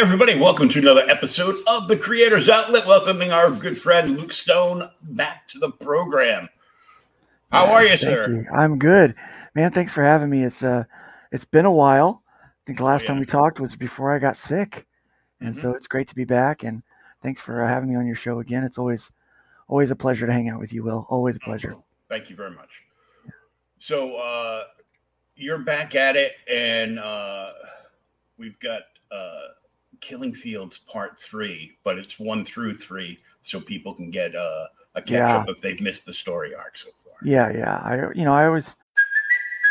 Hey, everybody, welcome to another episode of the Creators Outlet. Welcoming our good friend Luke Stone back to the program. How Yes, are you, thank sir? you. I'm good, man. Thanks for having me. It's uh, it's been a while. I think the last time yeah. we talked was before I got sick, and Mhm. so it's great to be back. And thanks for uh, having me on your show again. It's always always a pleasure to hang out with you, Will. Always a pleasure. Thank you very much. So, uh, you're back at it, and uh, we've got uh, Killing Fields Part Three, but it's one through three, so people can get uh, a catch Yeah. up if they've missed the story arc so far. Yeah, yeah. I you know I always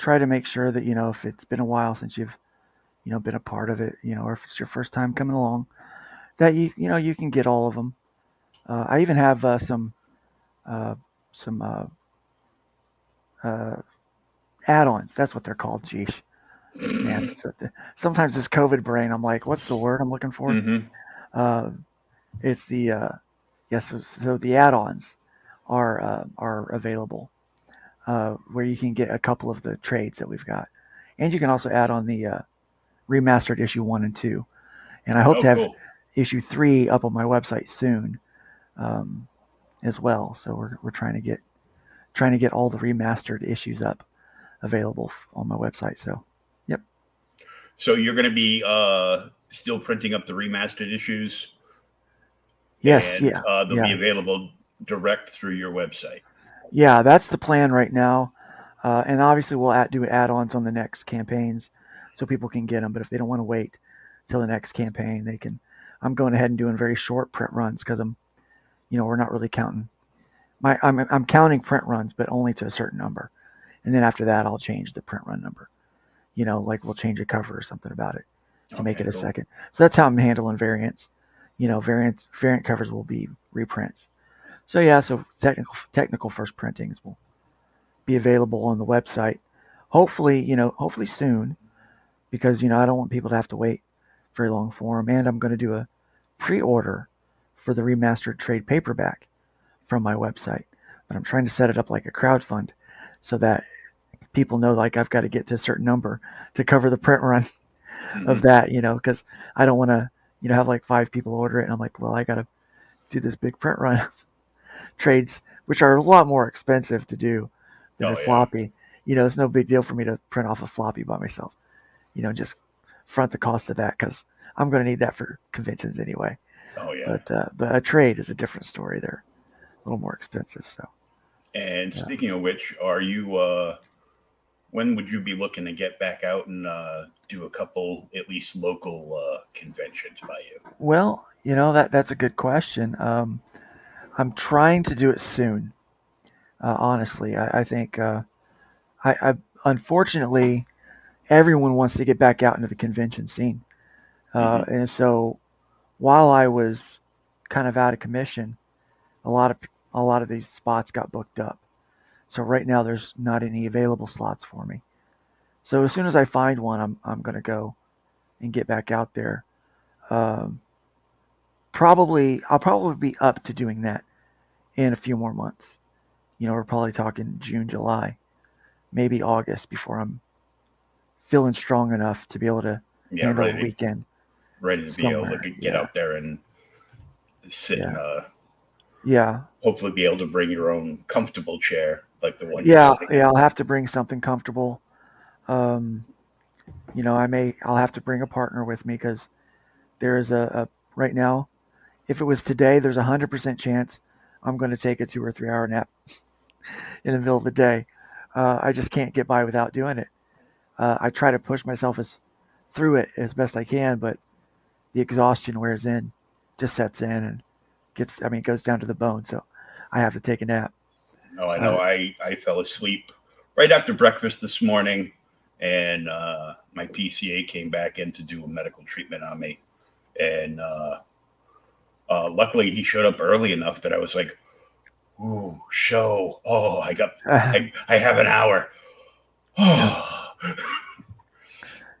Try to make sure that you know if it's been a while since you've you know been a part of it, you know, or if it's your first time coming along, that you you know you can get all of them. Uh, I even have uh, some uh, some uh, uh, add-ons. That's what they're called. Geesh. Man, uh, sometimes this COVID brain, I'm like, what's the word I'm looking for? Mhm. Uh, it's the uh, yes. so, so the add-ons are uh, are available uh, where you can get a couple of the trades that we've got, and you can also add on the uh, remastered issue one and two. And I hope Oh, to have cool. issue three up on my website soon, um, as well. So we're we're trying to get trying to get all the remastered issues up available f- on my website. So yep. So you're going to be uh, still printing up the remastered issues. yes, and, yeah, Uh, they'll yeah. be available direct through your website. Yeah, that's the plan right now. Uh, and obviously, we'll add, do add-ons on the next campaigns, so people can get them. But if they don't want to wait till the next campaign, they can. I'm going ahead and doing very short print runs because I'm, you know, we're not really counting. My I'm I'm counting print runs, but only to a certain number, and then after that, I'll change the print run number. you know, like we'll change a cover or something about it to make it a cool. second. So that's how I'm handling variants. You know, variants variant covers will be reprints. So yeah, so technical technical first printings will be available on the website. Hopefully, you know, hopefully soon, because you know I don't want people to have to wait very long for them. And I'm going to do a pre-order for the remastered trade paperback from my website. But I'm trying to set it up like a crowdfund, so that people know like I've got to get to a certain number to cover the print run mm-hmm. of that. You know, because I don't want to you know have like five people order it, and I'm like, well, I got to do this big print run trades, which are a lot more expensive to do than Oh, a yeah. floppy. You know, it's no big deal for me to print off a floppy by myself. You know, just front the cost of that because I'm going to need that for conventions anyway. Oh yeah. But uh, but a trade is a different story. They're a little more expensive. So And speaking of which, are you? uh When would you be looking to get back out and uh do a couple, at least local uh conventions by you? well, you know that that's a good question. Um, I'm trying to do it soon. Uh, honestly, I, I think uh, I, I unfortunately everyone wants to get back out into the convention scene, uh, and so while I was kind of out of commission, a lot of a lot of these spots got booked up. So right now there's not any available slots for me. So as soon as I find one, I'm I'm gonna go and get back out there. Um, probably I'll probably be up to doing that in a few more months. You know, we're probably talking June, July, maybe August before I'm feeling strong enough to be able to Yeah, handle ready a weekend. Ready to be able to get yeah. out there and sit and uh Yeah, hopefully be able to bring your own comfortable chair like the one. you're yeah, yeah. I'll have to bring something comfortable. Um, you know, I may. I'll have to bring a partner with me because there is a, a right now. If it was today, there's a hundred percent chance I'm going to take a two or three hour nap in the middle of the day. Uh, I just can't get by without doing it. Uh, I try to push myself as through it as best I can, but the exhaustion wears in, just sets in and gets. I mean, it goes down to the bone. So I have to take a nap. No, I know. Uh, I I fell asleep right after breakfast this morning, and uh, my PCA came back in to do a medical treatment on me, and uh, luckily he showed up early enough that I was like, "Ooh, show! Oh, I got, I, I have an hour."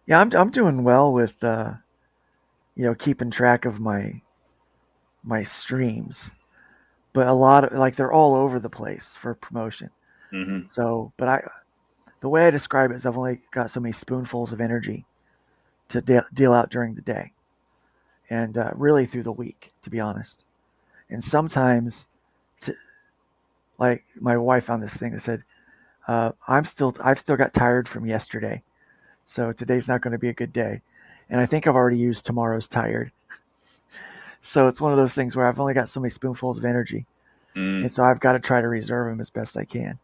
Yeah, I'm I'm doing well with uh, you know keeping track of my my streams, but a lot of like they're all over the place for promotion. hmm So, but I the way I describe it is I've only got so many spoonfuls of energy to de- deal out during the day, and uh, really through the week, to be honest. And sometimes, to, like my wife found this thing that said, uh, "I'm still I've still got tired from yesterday." So today's not going to be a good day. And I think I've already used tomorrow's tired. so it's one of those things where I've only got so many spoonfuls of energy. Mm. And so I've got to try to reserve them as best I can.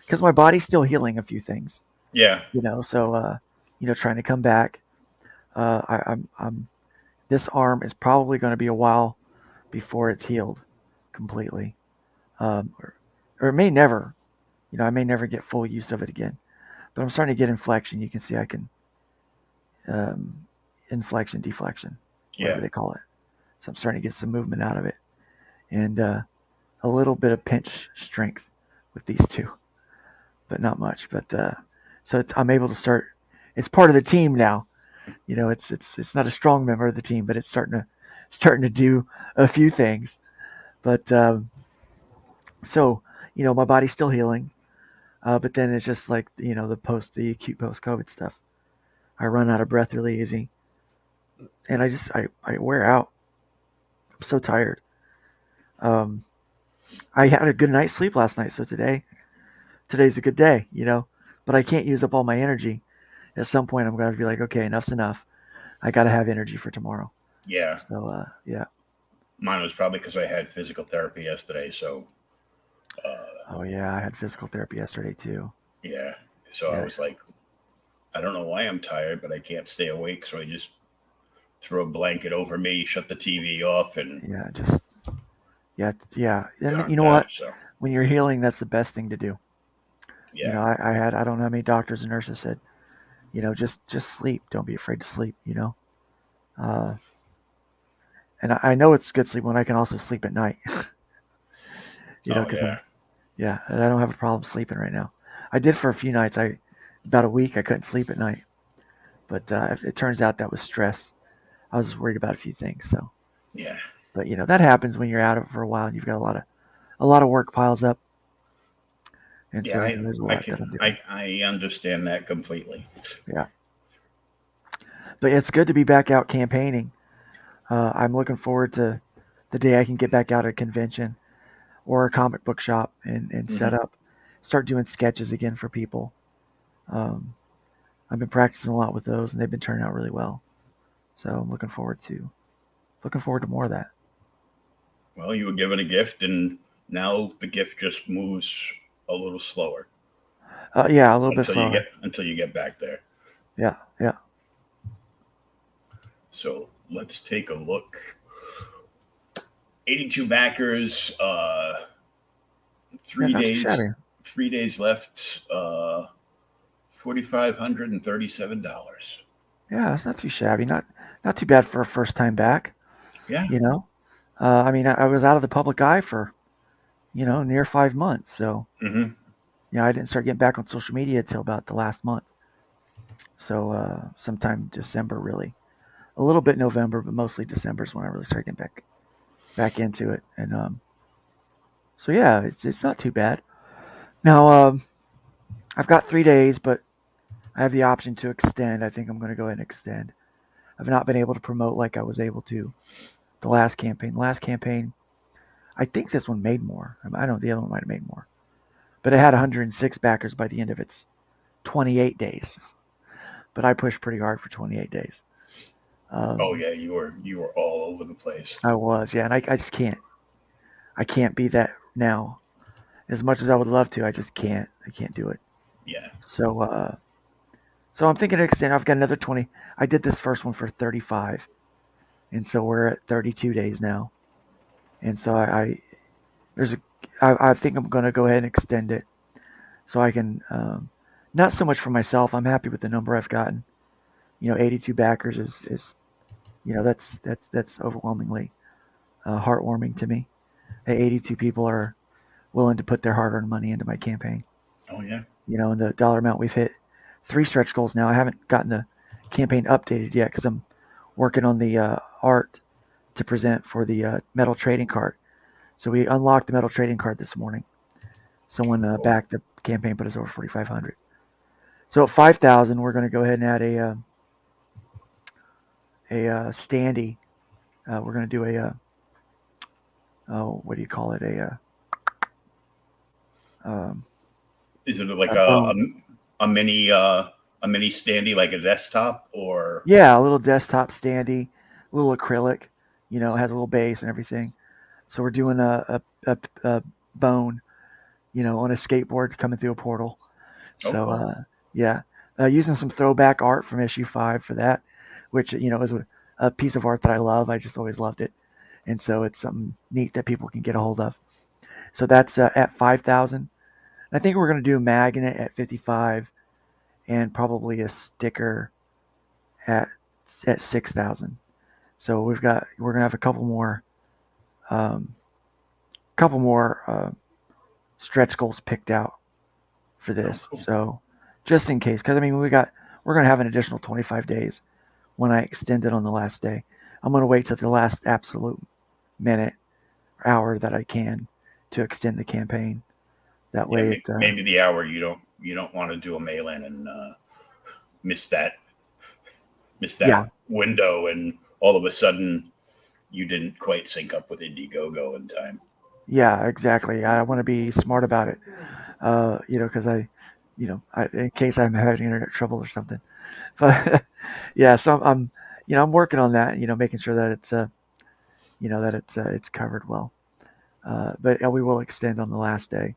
Because my body's still healing a few things, Yeah, you know. So, uh, you know, trying to come back. Uh, I, I'm, I'm, this arm is probably going to be a while before it's healed completely. Um, or, or it may never, you know, I may never get full use of it again. But I'm starting to get inflection. You can see I can um, inflection, deflection, whatever they call it. So I'm starting to get some movement out of it, and uh, a little bit of pinch strength with these two, but not much. But uh, so it's I'm able to start. It's part of the team now. You know, it's it's it's not a strong member of the team, but it's starting to starting to do a few things. But um, so you know, my body's still healing. Uh, but then it's just like you know the post the acute post COVID stuff. I run out of breath really easy, and I just I, I wear out. I'm so tired. Um, I had a good night's sleep last night, so today today's a good day, you know. But I can't use up all my energy. At some point, I'm gonna be like, okay, enough's enough. I got to have energy for tomorrow. Yeah, So uh, yeah. mine was probably because I had physical therapy yesterday. So, uh, Oh yeah, I had physical therapy yesterday too. yeah. So I was like, I don't know why I'm tired, but I can't stay awake. So I just throw a blanket over me, shut the TV off, and Yeah, just yeah, yeah. And you know what? So When you're healing, that's the best thing to do. yeah, You know, I, I had I don't know how many doctors and nurses said, you know, just just sleep. Don't be afraid to sleep. You know, uh, and I, I know it's good sleep when I can also sleep at night. you know, Oh, because yeah. yeah, I don't have a problem sleeping right now. I did for a few nights. I about a week I couldn't sleep at night, but uh, it turns out that was stress. I was worried about a few things. So, Yeah. but you know that happens when you're out of it for a while and you've got a lot of a lot of work piles up, and Yeah, so I, there's a I, lot I'm can. I, I understand that completely. Yeah. But it's good to be back out campaigning. Uh, I'm looking forward to the day I can get back out at a convention or a comic book shop and, and set up, start doing sketches again for people. Um, I've been practicing a lot with those and they've been turning out really well. So I'm looking forward to looking forward to more of that. Well, you were given a gift, and now the gift just moves a little slower Uh, yeah, a little bit until slower. you get until you get back there. yeah, yeah. So let's take a look. 82 backers, uh, three Yeah, days, three days left, uh, $4,537. Yeah, that's not too shabby. Not not too bad for a first time back. Yeah. You know, uh, I mean, I, I was out of the public eye for, you know, near five months. So, hmm you know, I didn't start getting back on social media till about the last month. So, uh, sometime December, really, a little bit November, but mostly December is when I really started getting back, back into it. And um, so, yeah, it's it's not too bad. Now, um, I've got three days, but I have the option to extend. I think I'm going to go ahead and extend. I've not been able to promote like I was able to the last campaign. The last campaign, I think this one made more. I don't know, the other one might have made more. But it had 106 backers by the end of its 28 days. But I pushed pretty hard for 28 days. Um, Oh yeah, you were you were all over the place. I was, yeah, and I, I just can't. I can't be that now. As much as I would love to, I just can't. I can't do it. Yeah. So, uh, so I'm thinking to extend. I've got another 20. I did this first one for 35, and so we're at 32 days now. And so I, I there's a, I, I think I'm going to go ahead and extend it, so I can, um, not so much for myself. I'm happy with the number I've gotten. You know, 82 backers is is, you know, that's that's that's overwhelmingly, uh, heartwarming to me. That 82 people are willing to put their hard-earned money into my campaign Oh yeah. you know, and the dollar amount we've hit three stretch goals now. I haven't gotten the campaign updated yet because I'm working on the uh, art to present for the uh, metal trading card. So we unlocked the metal trading card this morning. Someone uh, backed the campaign, put us over 4,500. So at 5,000, we're going to go ahead and add a uh, a uh, standee. Uh, we're going to do a uh, oh, what do you call it? A uh, um, Is it like a, a, a mini uh a mini standy like a desktop or Yeah, a little desktop standy, a little acrylic, you know, has a little base and everything. So we're doing a, a, a, a bone, you know, on a skateboard coming through a portal. Oh, So, uh, yeah, uh, using some throwback art from issue five for that, which, you know, is a, a piece of art that I love. I just always loved it. And so it's something neat that people can get a hold of. So that's uh, at 5,000. I think we're going to do a magnet at 55 and probably a sticker at at 6,000. So we've got we're going to have a couple more um couple more uh, stretch goals picked out for this. cool. So just in case cuz I mean we got we're going to have an additional 25 days when I extend it on the last day. I'm going to wait till the last absolute minute or hour that I can to extend the campaign. That Yeah, way may- it uh, maybe the hour you don't you don't want to do a mail in and uh, miss that miss that Yeah. window and all of a sudden you didn't quite sync up with Indiegogo in time. Yeah, exactly. I want to be smart about it. Uh, you know, because I, you know, I, in case I'm having internet trouble or something. But yeah, so I'm, I'm, you know, I'm working on that. You know, making sure that it's, uh, you know, that it's uh, it's covered well. Uh, but we will extend on the last day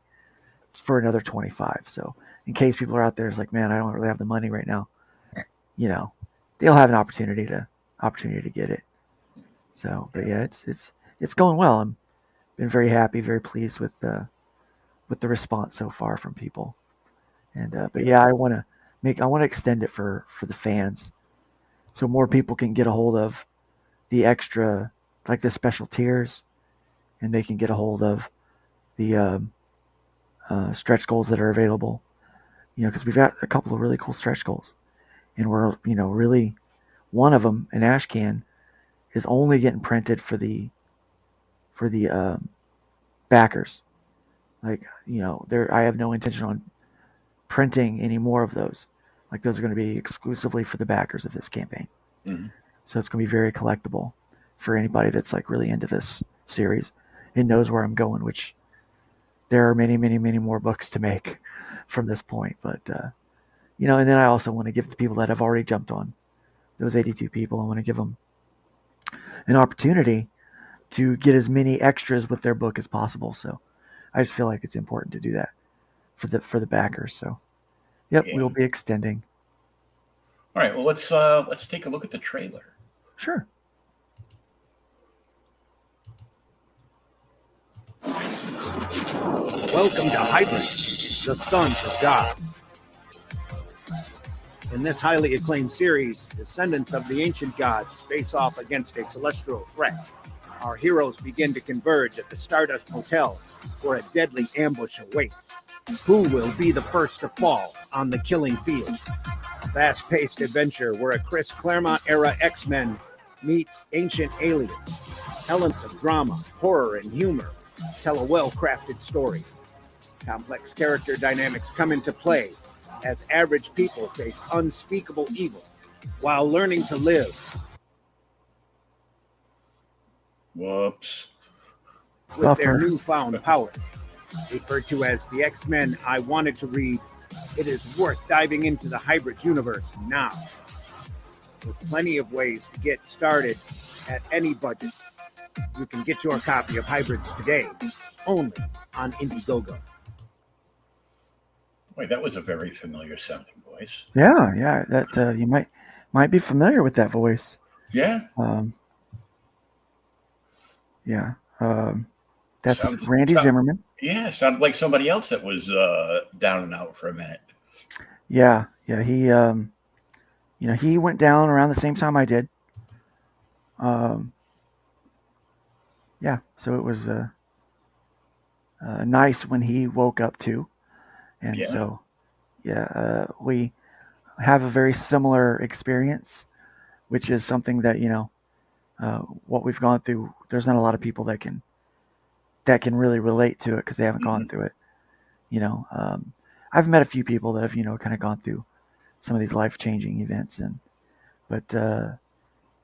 for another 25. So in case people are out there, it's like, man, I don't really have the money right now. You know, they'll have an opportunity to opportunity to get it. So, but yeah, it's it's it's going well. I'm been very happy, very pleased with the with the response so far from people. And uh, but yeah, I want to make I want to extend it for for the fans, so more people can get a hold of the extra like the special tiers, and they can get a hold of the um, uh, stretch goals that are available. You know, because we've got a couple of really cool stretch goals, and we're you know really one of them an ash can is only getting printed for the for the um, backers. Like you know, there I have no intention on printing any more of those. Like those are going to be exclusively for the backers of this campaign. Mhm. So it's going to be very collectible for anybody that's like really into this series and knows where I'm going. Which there are many, many, many more books to make from this point. But uh, you know, and then I also want to give the people that have already jumped on those 82 people. I want to give them an opportunity to get as many extras with their book as possible. So I just feel like it's important to do that for the for the backers. So yep, Yeah. we'll be extending. All right. Well, let's uh let's take a look at the trailer. Sure. Welcome to Hybrid, the sons of God. In this highly acclaimed series, descendants of the ancient gods face off against a celestial threat. Our heroes begin to converge at the Stardust Hotel, where a deadly ambush awaits. Who will be the first to fall on the killing field? A fast paced adventure where a Chris Claremont era X Men meets ancient aliens. Elements of drama, horror, and humor tell a well crafted story. Complex character dynamics come into play as average people face unspeakable evil while learning to live Whoops. with their Buffer. newfound power, Referred to as the X Men, I wanted to read, it is worth diving into the hybrid universe now. With plenty of ways to get started at any budget, you can get your copy of Hybrids today, only on Indiegogo. Wait, that was a very familiar sounding voice. Yeah, yeah. That uh, you might might be familiar with that voice. Yeah. Um, yeah. Um, that's Sounds- Randy sound- Zimmerman. Yeah. Sounded like somebody else that was uh down and out for a minute. Yeah, yeah. He, um, you know, he went down around the same time I did. Um, yeah, so it was uh, uh, nice when he woke up too, and Yeah. so yeah, uh, we have a very similar experience, which is something that you know, uh, what we've gone through. There's not a lot of people that can that can really relate to it because they haven't gone through it. You know, um, I've met a few people that have you know kind of gone through some of these life changing events, and but uh,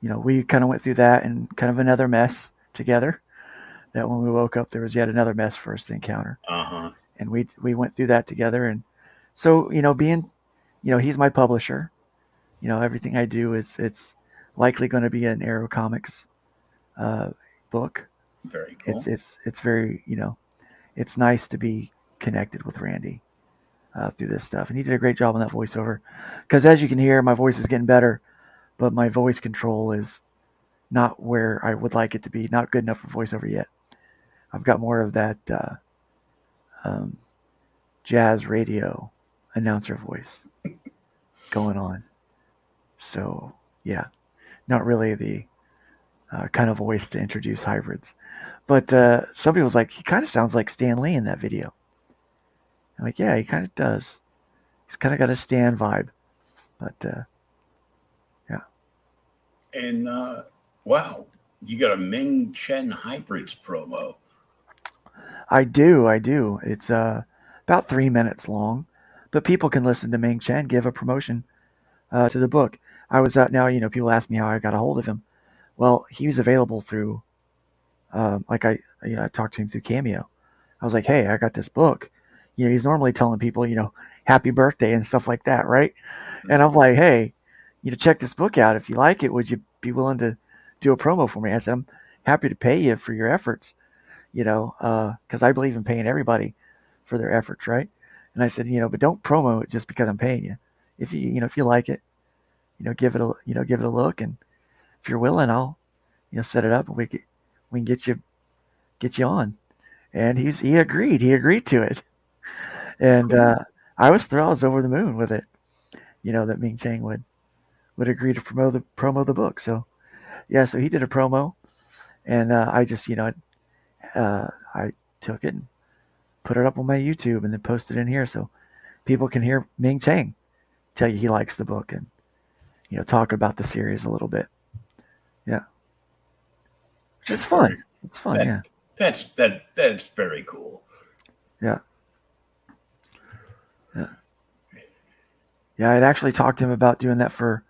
you know we kind of went through that and kind of another mess together. That when we woke up, there was yet another mess for us to encounter Uh huh. And we we went through that together. And so you know being you know he's my publisher. You know everything i do is it's likely going to be an arrow comics uh, book. Very cool. it's it's it's very you know it's nice to be connected with randy uh, through this stuff. And he did a great job on that voiceover. Because as you can hear my voice is getting better but my voice control is not where i would like it to be. Not good enough for voiceover yet. I've got more of that uh, um, jazz radio announcer voice going on. So, yeah, not really the uh, kind of voice to introduce hybrids. But uh, somebody was like, he kind of sounds like Stan Lee in that video. I'm like, yeah, he kind of does. He's kind of got a Stan vibe. But uh, yeah. and uh wow, you got a Ming Chen hybrids promo. I do, I do. It's uh, about three minutes long, but people can listen to Ming Chen give a promotion uh, to the book. I was out now, you know, people ask me how I got a hold of him. Well, he was available through, um, like I, you know, I talked to him through Cameo. I was like, hey, I got this book. You know, he's normally telling people, you know, happy birthday and stuff like that, right? And I'm like, hey, you know, check this book out. If you like it, would you be willing to do a promo for me? I said, I'm happy to pay you for your efforts you know, because I believe in paying everybody for their efforts, right? And I said, you know, but don't promo it just because I'm paying you. If you, you know, if you like it, you know, give it a, you know, give it a look, and if you're willing, I'll, you know, set it up and we get, we can get you, get you on. And he's he agreed. He agreed to it, and uh, I was thrilled. I was over the moon with it. you know, that Ming Chen would would agree to promote the promo the book. So yeah, so he did a promo, and uh, I just you know, uh, I took it and put it up on my YouTube and then posted it in here so people can hear Ming Chen tell you he likes the book and you know talk about the series a little bit. Yeah, which is fun. It's fun. That- yeah. That's that that's very cool. Yeah. Yeah. Yeah, I'd actually talked to him about doing that for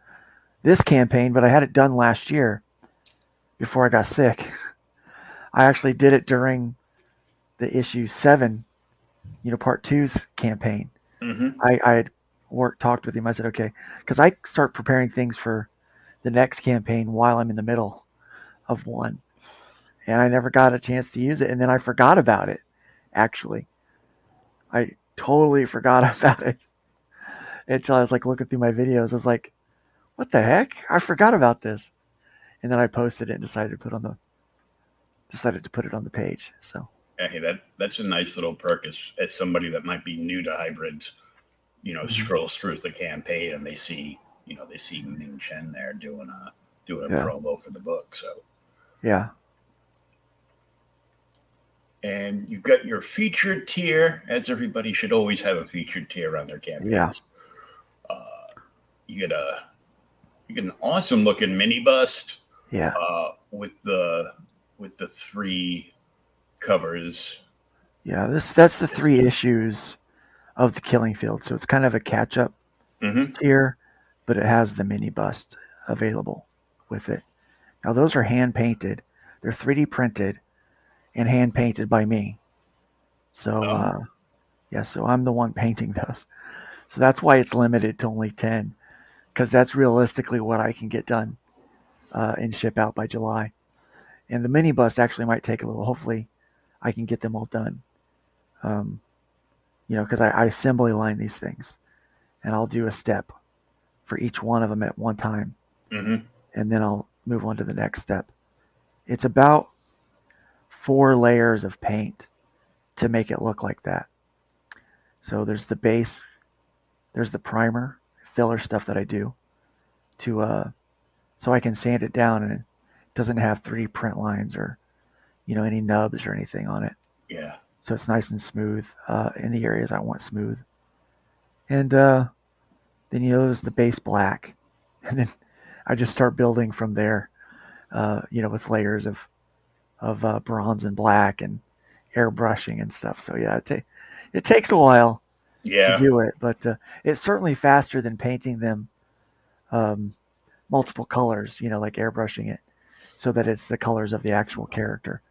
this campaign, but I had it done last year before I got sick. I actually did it during the issue seven, you know, part two's campaign. Mhm. I, I had worked, talked with him. I said, okay, because I start preparing things for the next campaign while I'm in the middle of one. And I never got a chance to use it. And then I forgot about it, actually. I totally forgot about it until I was like looking through my videos. I was like, what the heck? I forgot about this. And then I posted it and decided to put on the decided to put it on the page. So Hey, that that's a nice little perk as, as somebody that might be new to hybrids, you know, Mm-hmm. scrolls through the campaign and they see, you know, they see Ming Chen there doing a doing a Yeah. promo for the book. So yeah. and you've got your featured tier, as everybody should always have a featured tier on their campaigns. Yeah. Uh, you get a you get an awesome looking mini bust. Yeah. Uh, with the with the three covers. Yeah, this that's the three issues of the Killing Field. So it's kind of a catch up Mhm. tier, but it has the mini bust available with it. Now those are hand painted. They're 3D printed and hand painted by me. So uh yeah, so I'm the one painting those. So that's why it's limited to only 10 cuz that's realistically what I can get done uh and ship out by July. And the mini bust actually might take a little hopefully I can get them all done. Um, you know, because I, I assembly line these things, and I'll do a step for each one of them at one time, Mhm. and then I'll move on to the next step. It's about four layers of paint to make it look like that. So there's the base, there's the primer, filler stuff that I do to uh, so I can sand it down and doesn't have 3D print lines or you know any nubs or anything on it Yeah. so it's nice and smooth uh, in the areas I want smooth. And uh, then you know there's the base black, and then I just start building from there. Uh, you know, with layers of of uh, bronze and black and airbrushing and stuff. So yeah, it, ta- it takes a while Yeah. to do it, but uh, it's certainly faster than painting them um, multiple colors. You know, like airbrushing it so that it's the colors of the actual character.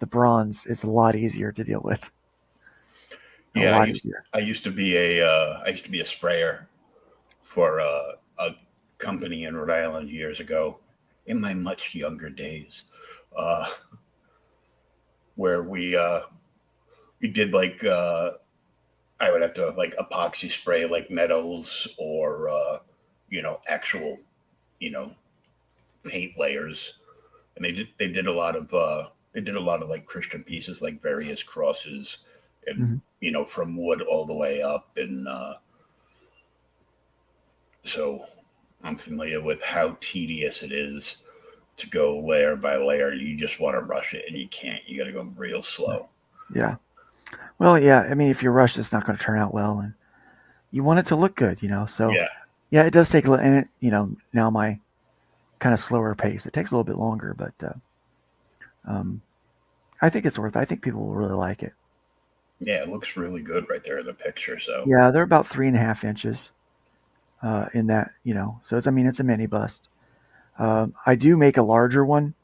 The bronze is a lot easier to deal with. A Yeah, I used. I used to be a uh, I used to be a sprayer for uh, a company in Rhode Island years ago, in my much younger days, uh, where we uh, we did like uh, I would have to like epoxy spray like metals or uh, you know actual you know paint layers, and they did they did a lot of uh, they did a lot of like Christian pieces like various crosses and Mhm. you know from wood all the way up and uh, so I'm familiar with how tedious it is to go layer by layer. You just want to rush it and you can't. You got to go real slow. Yeah. Well, yeah. I mean, if you rush, it's not going to turn out well, and you want it to look good, you know. So Yeah. yeah, it does take a little. And it, you know, now my kind of slower pace, it takes a little bit longer, but uh, um, I think it's worth. It. I think people will really like it. Yeah, it looks really good right there in the picture. So Yeah, they're about three and a half inches uh, in that, you know. So it's, I mean, it's a mini bust. Um, I do make a larger one,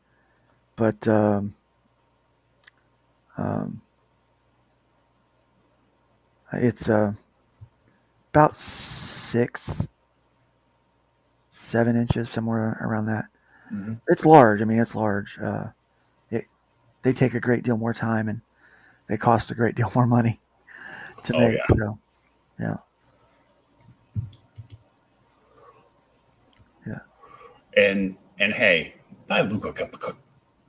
but um, um, it's uh, about six, seven inches, somewhere around that. Mhm. It's large. I mean, it's large. Uh, it they take a great deal more time and they cost a great deal more money to Oh, make. yeah. So, yeah. Yeah. and and hey, buy Luca cup of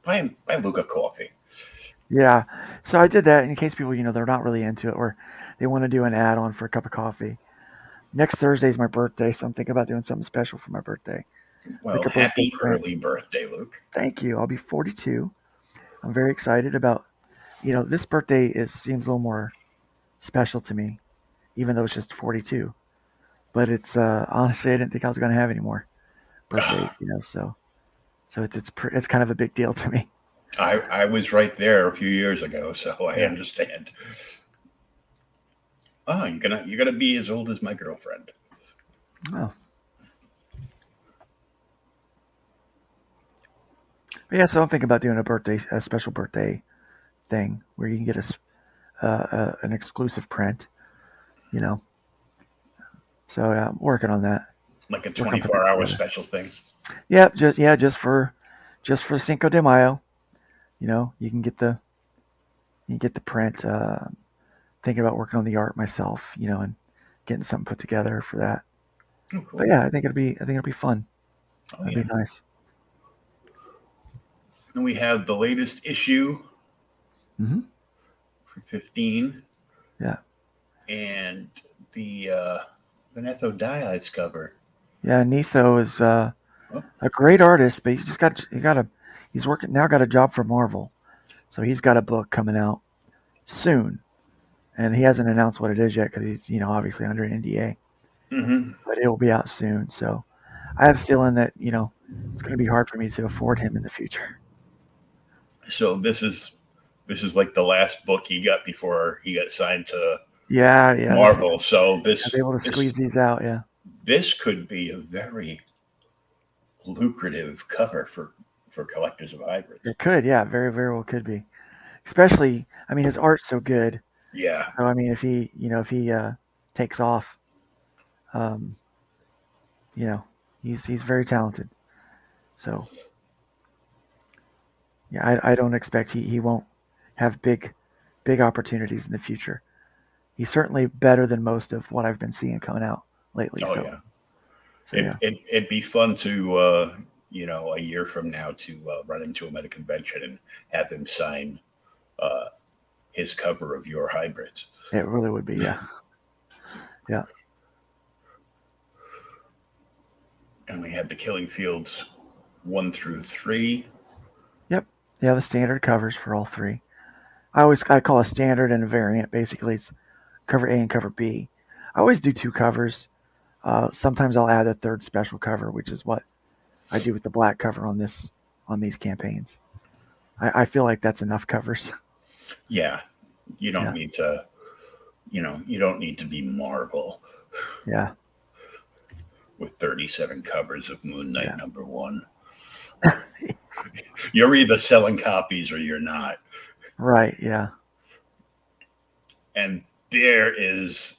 buy buy Luca coffee. Yeah. So I did that in case people, you know, they're not really into it or they want to do an add on for a cup of coffee. Next Thursday is my birthday, so I'm thinking about doing something special for my birthday. Well, Like birthday happy print. early birthday, Luke. Thank you. I'll be 42. I'm very excited about, you know, this birthday is seems a little more special to me, even though it's just 42. But it's uh, honestly, I didn't think I was going to have any more birthdays, you know. So, so it's it's pr- it's kind of a big deal to me. I, I was right there a few years ago, so I understand. Oh, you're gonna you're gonna be as old as my girlfriend. Oh. But yeah, so I'm thinking about doing a birthday, a special birthday thing where you can get a, uh, uh, an exclusive print, you know. So yeah, I'm working on that. Like a We'll come to 24 that hour special thing. Yep, just yeah, just for just for Cinco de Mayo. You know, you can get the you can get the print. Uh, thinking about working on the art myself, you know, and getting something put together for that. Oh, cool. But yeah, I think it'll be I think it'll be fun. Oh, That'd yeah. be nice. And we have the latest issue hmm for 15 Yeah, and the uh, Vanetho Diodes cover. yeah. Netho is uh, Oh. a great artist, but he just got he got a he's working now. Got a job for Marvel, so he's got a book coming out soon, and he hasn't announced what it is yet because he's you know obviously under NDA. Mm-hmm. but it will be out soon. So I have a feeling that, you know, it's going to be hard for me to afford him in the future. So this is this is like the last book he got before he got signed to Yeah, yeah. Marvel. So this I was able to this- squeeze these out. Yeah. this could be a very lucrative cover for for collectors of hybrids. It could. Yeah. Very, very well could be. Especially, I mean, his art's so good. Yeah, So, I mean, if he, you know, if he uh, takes off, um, you know, he's, he's very talented. So, yeah, I, I don't expect he, he won't have big, big opportunities in the future. He's certainly better than most of what I've been seeing coming out lately. oh so, yeah. so, It, yeah. it, it'd be fun to, uh, you know, a year from now to uh, run into him at a convention and have him sign uh, his cover of your hybrids. It really would be. Yeah. Yeah. And we have the Killing Fields one through three. Yep. Yeah, the standard covers for all three. I always I call a standard and a variant. Basically, it's cover A and cover B. I always do two covers. Uh, sometimes I'll add a third special cover, which is what I do with the black cover on this on these campaigns. I, I feel like that's enough covers. Yeah, you don't Yeah. need to, you know, you don't need to be Marvel yeah. with 37 covers of Moon Knight Yeah. number one. you're either selling copies or you're not. Right. Yeah. And there is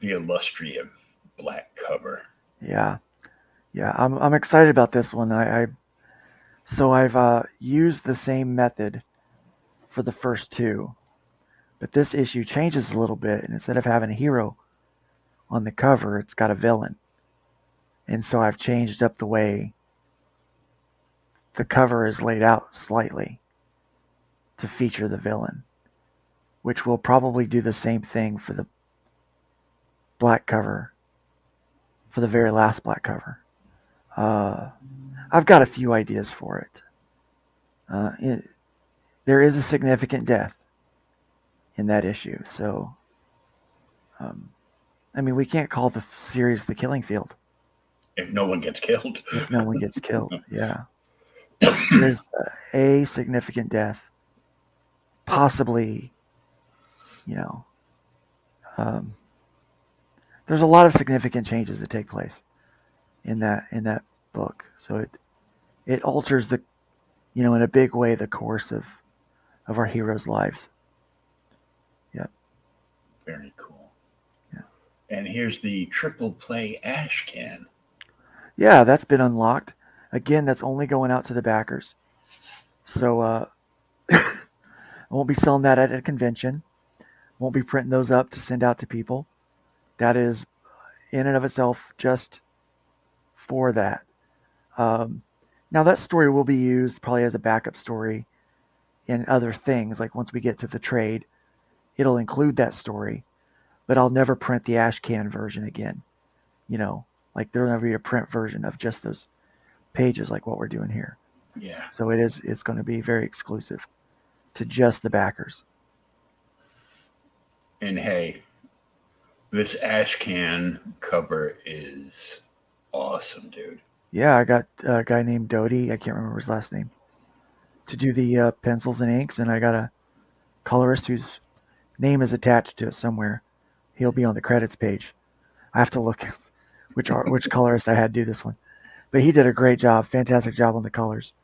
the illustrious black cover. Yeah, yeah. I'm I'm excited about this one. I, I so I've uh, used the same method for the first two, but this issue changes a little bit. And instead of having a hero on the cover, it's got a villain. And so I've changed up the way the cover is laid out slightly to feature the villain, which will probably do the same thing for the black cover for the very last black cover. Uh, I've got a few ideas for it. Uh, it. There is a significant death in that issue, so um, I mean, we can't call the series the Killing Field If no one gets killed. if no one gets killed. Yeah, there's a significant death, possibly. You know, um, there's a lot of significant changes that take place in that in that book. So it it alters the, you know, in a big way the course of of our heroes' lives. Yep. Very cool. Yeah. And here's the triple play ash can. Yeah, that's been unlocked. Again, that's only going out to the backers. So uh, I won't be selling that at a convention. Won't be printing those up to send out to people. That is, in and of itself, just for that. Um, now that story will be used probably as a backup story in other things. Like once we get to the trade, it'll include that story. But I'll never print the ash can version again. You know, like there'll never be a print version of just those pages like what we're doing here. Yeah. So it is it's going to be very exclusive to just the backers. And hey, this ash can cover is awesome, dude. Yeah, I got a guy named Doty. I can't remember his last name to do the uh, pencils and inks, and I got a colorist whose name is attached to it somewhere. He'll be on the credits page. I have to look which art, which colorist I had do this one, but he did a great job, fantastic job on the colors.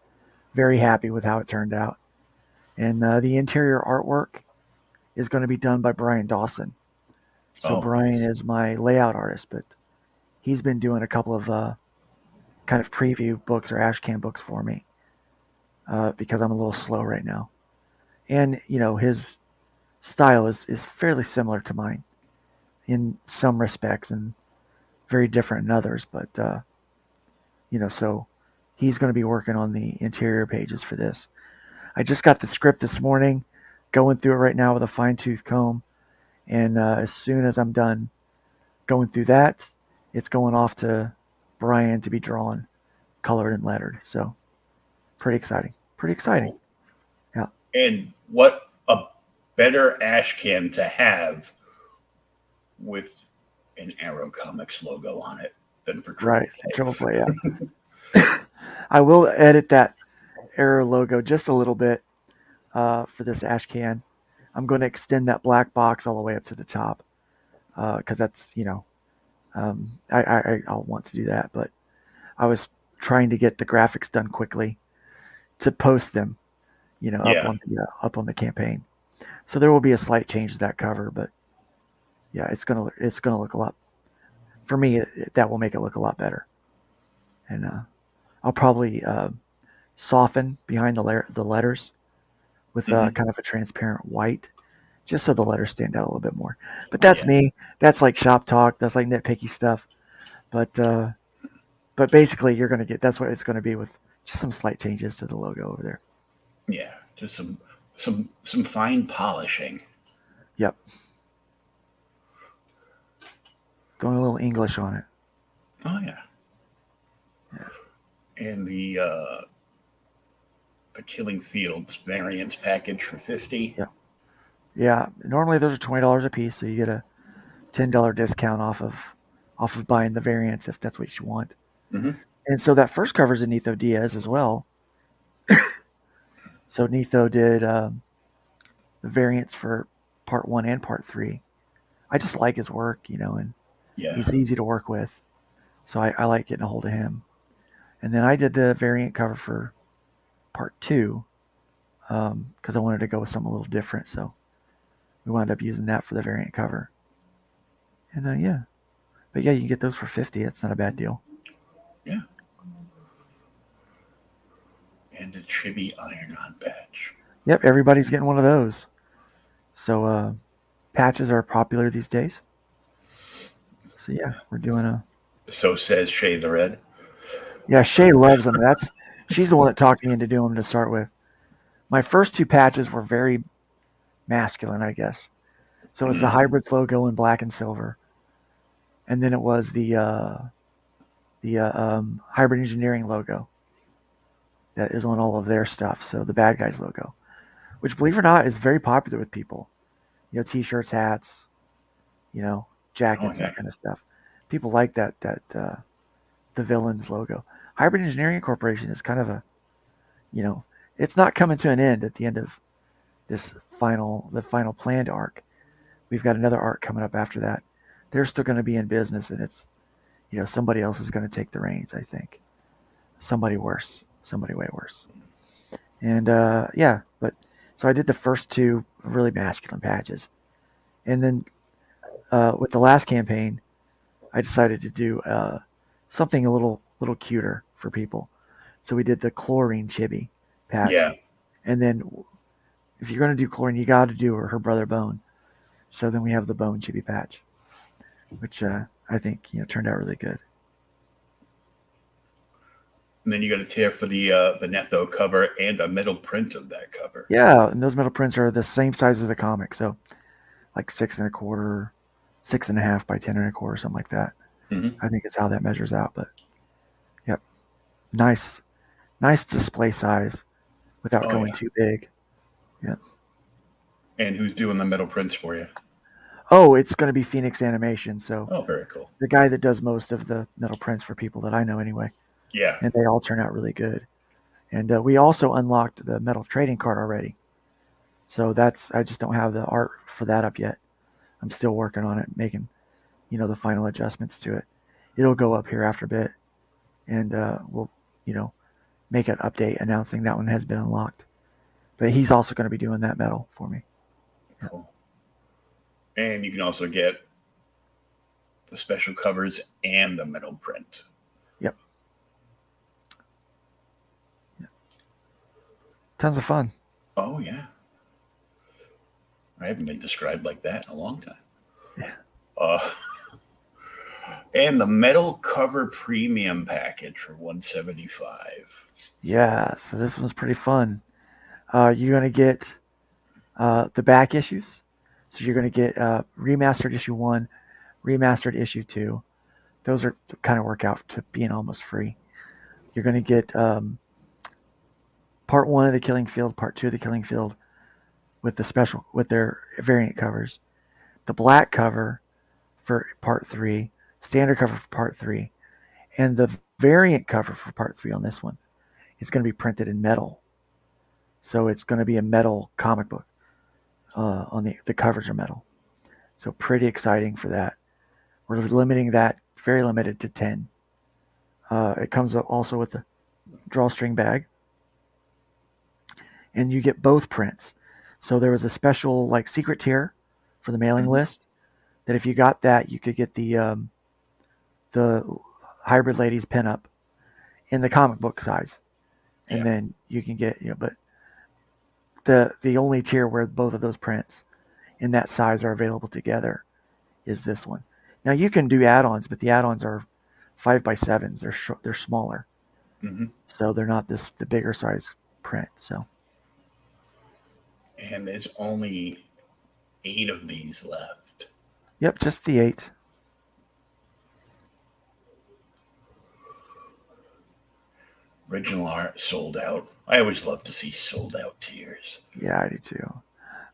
Very happy with how it turned out, and uh, the interior artwork is going to be done by Brian Dawson. So Oh. Brian is my layout artist, but he's been doing a couple of uh, kind of preview books or ashcan books for me uh, because I'm a little slow right now. And you know his style is is fairly similar to mine in some respects and very different in others. But uh, you know, so he's going to be working on the interior pages for this. I just got the script this morning, going through it right now with a fine tooth comb, and uh, as soon as I'm done going through that, it's going off to Brian to be drawn, colored, and lettered. So pretty exciting. Pretty exciting. Yeah. And what a better ash can to have with an Arrow Comics logo on it than for Triple Right. Triple play, yeah. I will edit that Arrow logo just a little bit uh, for this ash can. I'm going to extend that black box all the way up to the top because that's, you know, um, I, I, I- I'll want to do that. But I was trying to get the graphics done quickly to post them, you know, Yeah. up on the uh, up on the campaign. So there will be a slight change to that cover, but yeah, it's gonna look- it's gonna look a lot. For me, it, that will make it look a lot better, and uh, I'll probably uh, soften behind the la- the letters with uh, Mhm. kind of a transparent white, just so the letters stand out a little bit more. But that's Yeah. me. That's like shop talk. That's like nitpicky stuff. But uh, but basically, you're gonna get that's what it's gonna be with just some slight changes to the logo over there. Yeah, just some some some fine polishing. Yep. Going a little English on it. Oh yeah. Yeah. And the uh the Killing Fields variants package for fifty. Yeah. Yeah. Normally those are twenty dollars a piece, so you get a ten dollar discount off of off of buying the variants if that's what you want. Mhm. And so that first cover's a Netho Diaz as well. so Nitho did um, the variants for part one and part three. I just like his work, you know, and Yeah. he's easy to work with. So I, I like getting a hold of him. And then I did the variant cover for part two because I wanted to go with something a little different. So we wound up using that for the variant cover. And uh, yeah, but yeah, you can get those for 50. It's not a bad deal. Yeah. And a chibi iron on patch. Yep, everybody's getting one of those. So uh, patches are popular these days. So yeah, we're doing a So says Shay the Red. Yeah, Shay loves them. That's she's the one that talked me into doing them to start with. My first two patches were very masculine, I guess. So it's the hybrid logo in black and silver, and then it was the uh, the uh, um, hybrid engineering logo that is on all of their stuff. So the bad guys logo, which believe it or not is very popular with people. You know, t-shirts, hats, you know, jackets, yeah. that kind of stuff. People like that that uh, the villains logo. Hybrid Engineering Corporation is kind of a, you know, it's not coming to an end at the end of this final, the final planned arc. We've got another arc coming up after that. They're still going to be in business, and it's, you know, somebody else is going to take the reins. I think, somebody worse, somebody way worse. And uh, yeah, but so I did the first two really masculine patches, and then uh, with the last campaign, I decided to do uh, something a little little cuter for people. So we did the chlorine chibi patch. Yeah. And then if you're going to do chlorine, you got to do her, her brother Bone. So then we have the Bone chibi patch, which uh, I think you know turned out really good. And then you got a tier for the uh the Netho cover and a metal print of that cover. Yeah, and those metal prints are the same size as the comic, so like six and a quarter, six and a half by ten and a quarter, something like that. Mhm. I think it's how that measures out. But yep, nice, nice display size without Oh, going yeah. too big. Yeah. And who's doing the metal prints for you? Oh, it's going to be Phoenix Animation. So Oh, very cool. the guy that does most of the metal prints for people that I know anyway. Yeah. And they all turn out really good. And uh, we also unlocked the metal trading card already. So that's I just don't have the art for that up yet. I'm still working on it, making you know the final adjustments to it. It'll go up here after a bit, and uh, we'll you know make an update announcing that one has been unlocked. But he's also going to be doing that metal for me. Cool. And you can also get the special covers and the metal print. Tons of fun. Oh yeah. I haven't been described like that in a long time. Yeah. Uh, and the metal cover premium package for 175. Yeah, so this one's pretty fun. Uh, you're gonna get uh, the back issues. So you're gonna get uh, remastered issue one, remastered issue two. Those are kind of work out to being almost free. You're gonna get um, part one of the Killing Field, part two of the Killing Field, with the special with their variant covers. The black cover for part three, standard cover for part three, and the variant cover for part three on this one is going to be printed in metal. So it's going to be a metal comic book. Uh, on the the covers are metal, so pretty exciting for that. We're limiting that very limited to ten. Uh, it comes also with a drawstring bag, and you get both prints. So there was a special like secret tier for the mailing list that if you got that, you could get the um, the hybrid ladies pinup in the comic book size, and Yeah. then you can get you know, but the the only tier where both of those prints in that size are available together is this one. Now you can do add-ons, but the add-ons are five by sevens. They're sh- they're smaller, hmm so they're not this the bigger size print. So And there's only eight of these left. yep, just the eight. Original art sold out. I always love to see sold out tiers. Yeah, I do too.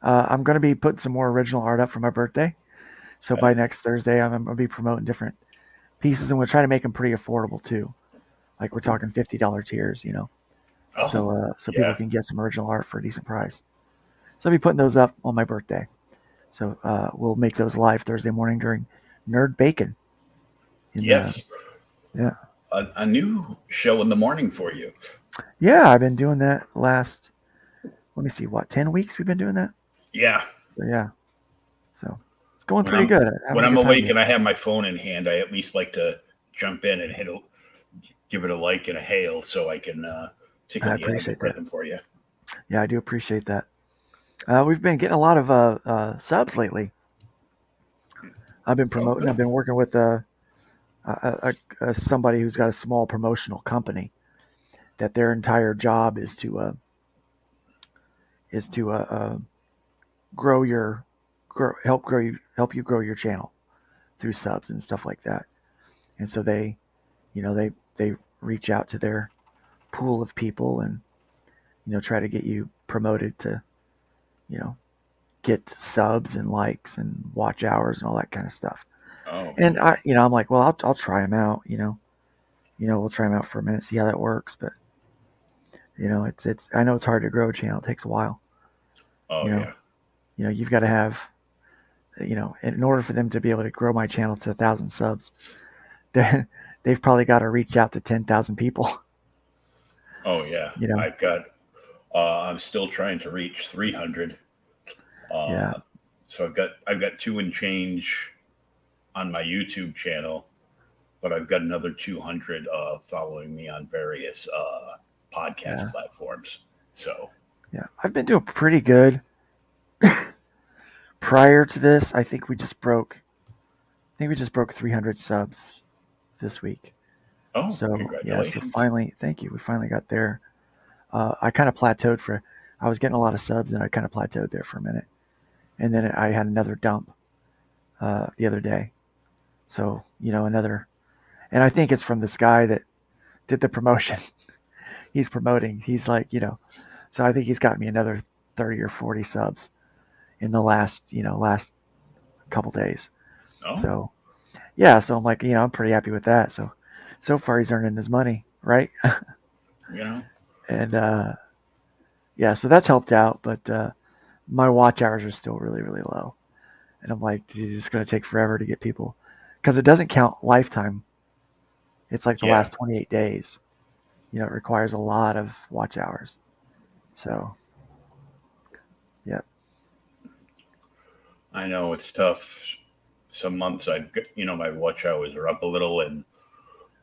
Uh, I'm going to be putting some more original art up for my birthday. So by next Thursday, I'm, I'm going to be promoting different pieces, and we're trying to make them pretty affordable too. Like we're talking fifty dollar tiers, you know, Oh, so uh, so yeah. people can get some original art for a decent price. So I'll be putting those up on my birthday. So uh, we'll make those live Thursday morning during Nerd Bacon. uh, yes. yeah. A, a new show in the morning for you. Yeah, I've been doing that last. Let me see, what ten weeks we've been doing that. Yeah. So, yeah, so it's going When pretty I'm- good. Having When I'm good awake and I have my phone in hand, I at least like to jump in and hit a, give it a like and a hail so I can uh, tickle I the appreciate that. algorithm for you. Yeah, I do appreciate that. Uh, we've been getting a lot of uh, uh, subs lately. I've been promoting. I've been working with uh, a, a, a, somebody who's got a small promotional company that their entire job is to uh, is to uh, grow your grow, help grow you help you grow your channel through subs and stuff like that. And so they, you know, they they reach out to their pool of people and you know try to get you promoted to you know get subs and likes and watch hours and all that kind of stuff Oh, and i you know i'm like well i'll, I'll try them out you know you know we'll try them out for a minute see how that works but you know it's it's i know it's hard to grow a channel it takes a while oh you know, yeah. you know you've got to have you know in order for them to be able to grow my channel to a thousand subs they they've probably got to reach out to 10,000 people Oh yeah. You know. I've got. Uh, I'm still trying to reach 300. Uh, Yeah. So I've got I've got two and change on my YouTube channel, but I've got another 200 uh, following me on various uh, podcast Yeah. platforms. So Yeah, I've been doing pretty good. Prior to this, I think we just broke. I think we just broke 300 subs this week. oh, so yeah, so finally, thank you. We finally got there. Uh, I kind of plateaued for. I was getting a lot of subs, and I kind of plateaued there for a minute, and then I had another dump uh, the other day. So you know another, and I think it's from this guy that did the promotion. he's promoting. He's like you know, so I think he's got me another thirty or forty subs in the last you know last couple days. Oh. So yeah, so I'm like you know I'm pretty happy with that. So so far he's earning his money, right? You know, and uh, yeah, so that's helped out. But uh, my watch hours are still really, really low, and I'm like, this is going to take forever to get people because it doesn't count lifetime. It's like the Yeah. last 28 days. You know, it requires a lot of watch hours. So, yeah, I know it's tough. Some months I, you know, my watch hours are up a little, and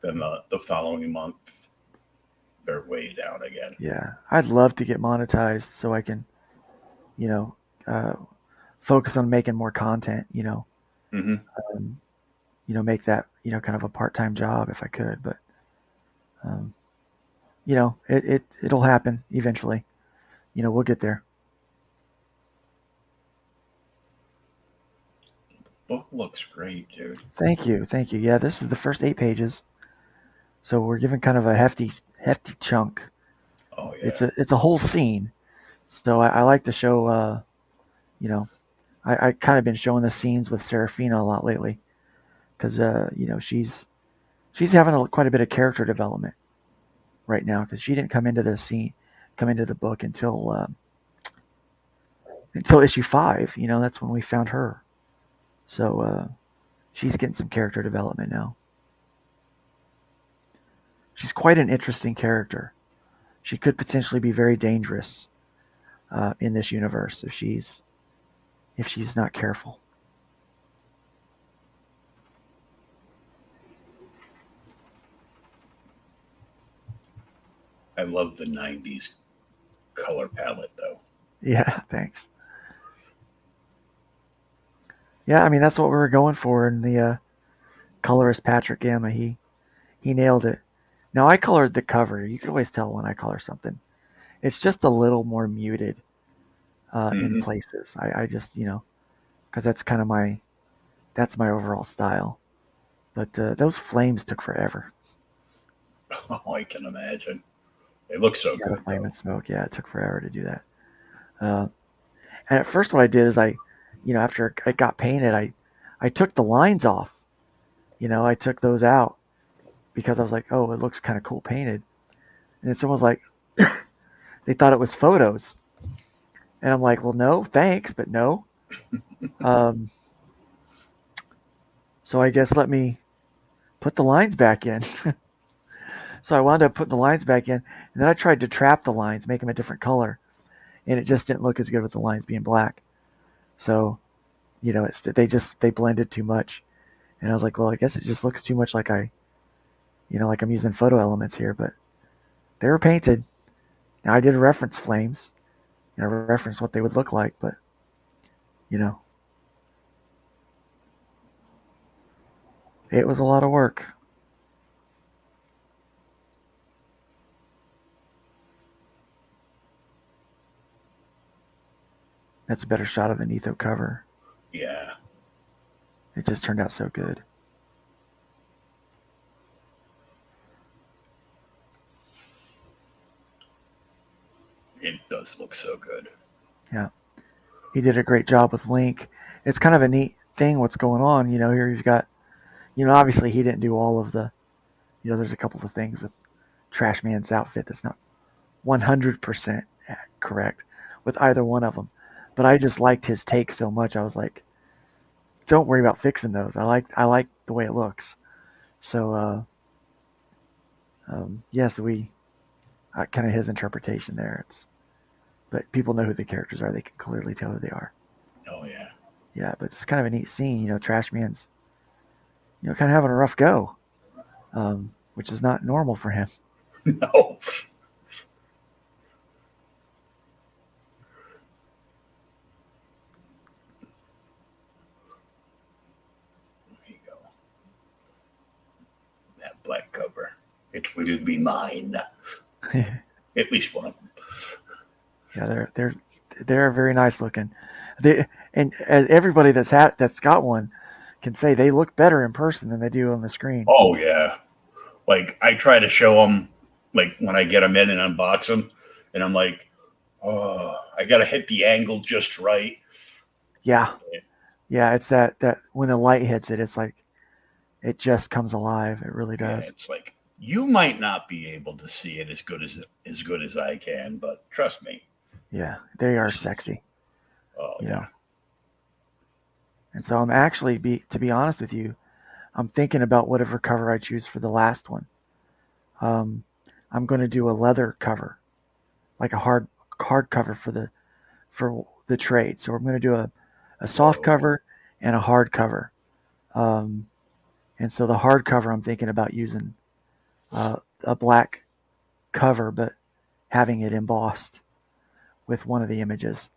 then the, the following month they're way down again. yeah, I'd love to get monetized so I can, you know, uh, focus on making more content. You know, hmm um, you know, make that you know kind of a part time job if I could, but um, you know, it, it it'll happen eventually. You know, we'll get there. The book looks great, dude. Thank you, thank you. Yeah, this is the first eight pages, so we're given kind of a hefty hefty chunk. Oh yeah. It's a it's a whole scene, so I, I like to show. Uh, you know, I, I kind of been showing the scenes with Saraphina a lot lately, because uh, you know she's she's having a, quite a bit of character development right now because she didn't come into the scene, come into the book until um, until issue five. You know, that's when we found her. So uh, she's getting some character development now. She's quite an interesting character. She could potentially be very dangerous uh, in this universe if she's if she's not careful. I love the '90s color palette, though. Yeah, thanks. Yeah, I mean that's what we were going for in the uh, colorist Patrick Gamma. He he nailed it. Now I colored the cover. You can always tell when I color something. It's just a little more muted uh, in Mhm. places. I, I just you know because that's kind of my that's my overall style. But uh, those flames took forever. Oh, I can imagine. It looks so Yeah, good. flame though. and smoke. Yeah, it took forever to do that. Uh, and at first, what I did is I, you know, after it got painted, I, I took the lines off. You know, I took those out because I was like, oh, it looks kind of cool painted. And it's almost like they thought it was photos. And I'm like, well, no, thanks, but no. um, so I guess let me put the lines back in. so I wound up putting the lines back in, and then I tried to trap the lines, make them a different color, and it just didn't look as good with the lines being black. So, you know, it's they just they blended too much, and I was like, well, I guess it just looks too much like I, you know, like I'm using photo elements here, but they were painted. Now I did reference flames, you know, reference what they would look like, but you know, it was a lot of work. That's a better shot of the Netho cover. Yeah. It just turned out so good. It does look so good. Yeah. He did a great job with Link. It's kind of a neat thing what's going on. You know, here you've got, you know, obviously he didn't do all of the, you know, there's a couple of things with Trash Man's outfit that's not 100% correct with either one of them. But I just liked his take so much. I was like, don't worry about fixing those. I like I like the way it looks. So, uh, um, yes, we uh, kind of his interpretation there. It's but people know who the characters are. They can clearly tell who they are. Oh yeah. Yeah, but it's kind of a neat scene. You know, Trash Man's, you know, kind of having a rough go, um, which is not normal for him. No. There you go. That black cover. It will be mine. At least one of them. They're they're they're very nice looking. They and as everybody that's had that's got one can say they look better in person than they do on the screen. Oh yeah, like I try to show them like when I get them in and unbox them, and I'm like, oh, I got to hit the angle just right. Yeah, yeah, it's that that when the light hits it, it's like it just comes alive. It really Yeah, does. it's like you might not be able to see it as good as as good as I can, but trust me. Yeah, they are sexy. Oh you know. And so I'm actually be to be honest with you, I'm thinking about whatever cover I choose for the last one. Um, I'm going to do a leather cover, like a hard hard cover for the for the trade. So I'm going to do a a soft cover and a hard cover. Um, and so the hard cover I'm thinking about using uh, a black cover, but having it embossed with one of the images.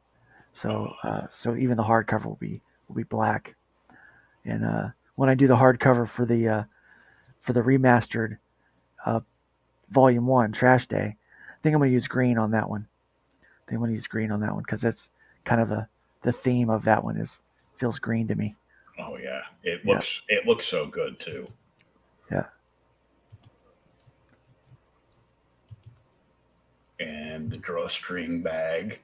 So uh, so even the hardcover will be will be black. And uh, when I do the hardcover for the uh, for the remastered uh, volume one Trash Day, I think I'm going to use green on that one. I think I'm going to use green on that one because that's kind of the the theme of that one is feels green to me. Oh yeah, it Yeah. looks it looks so good too. Yeah. And the drawstring bag,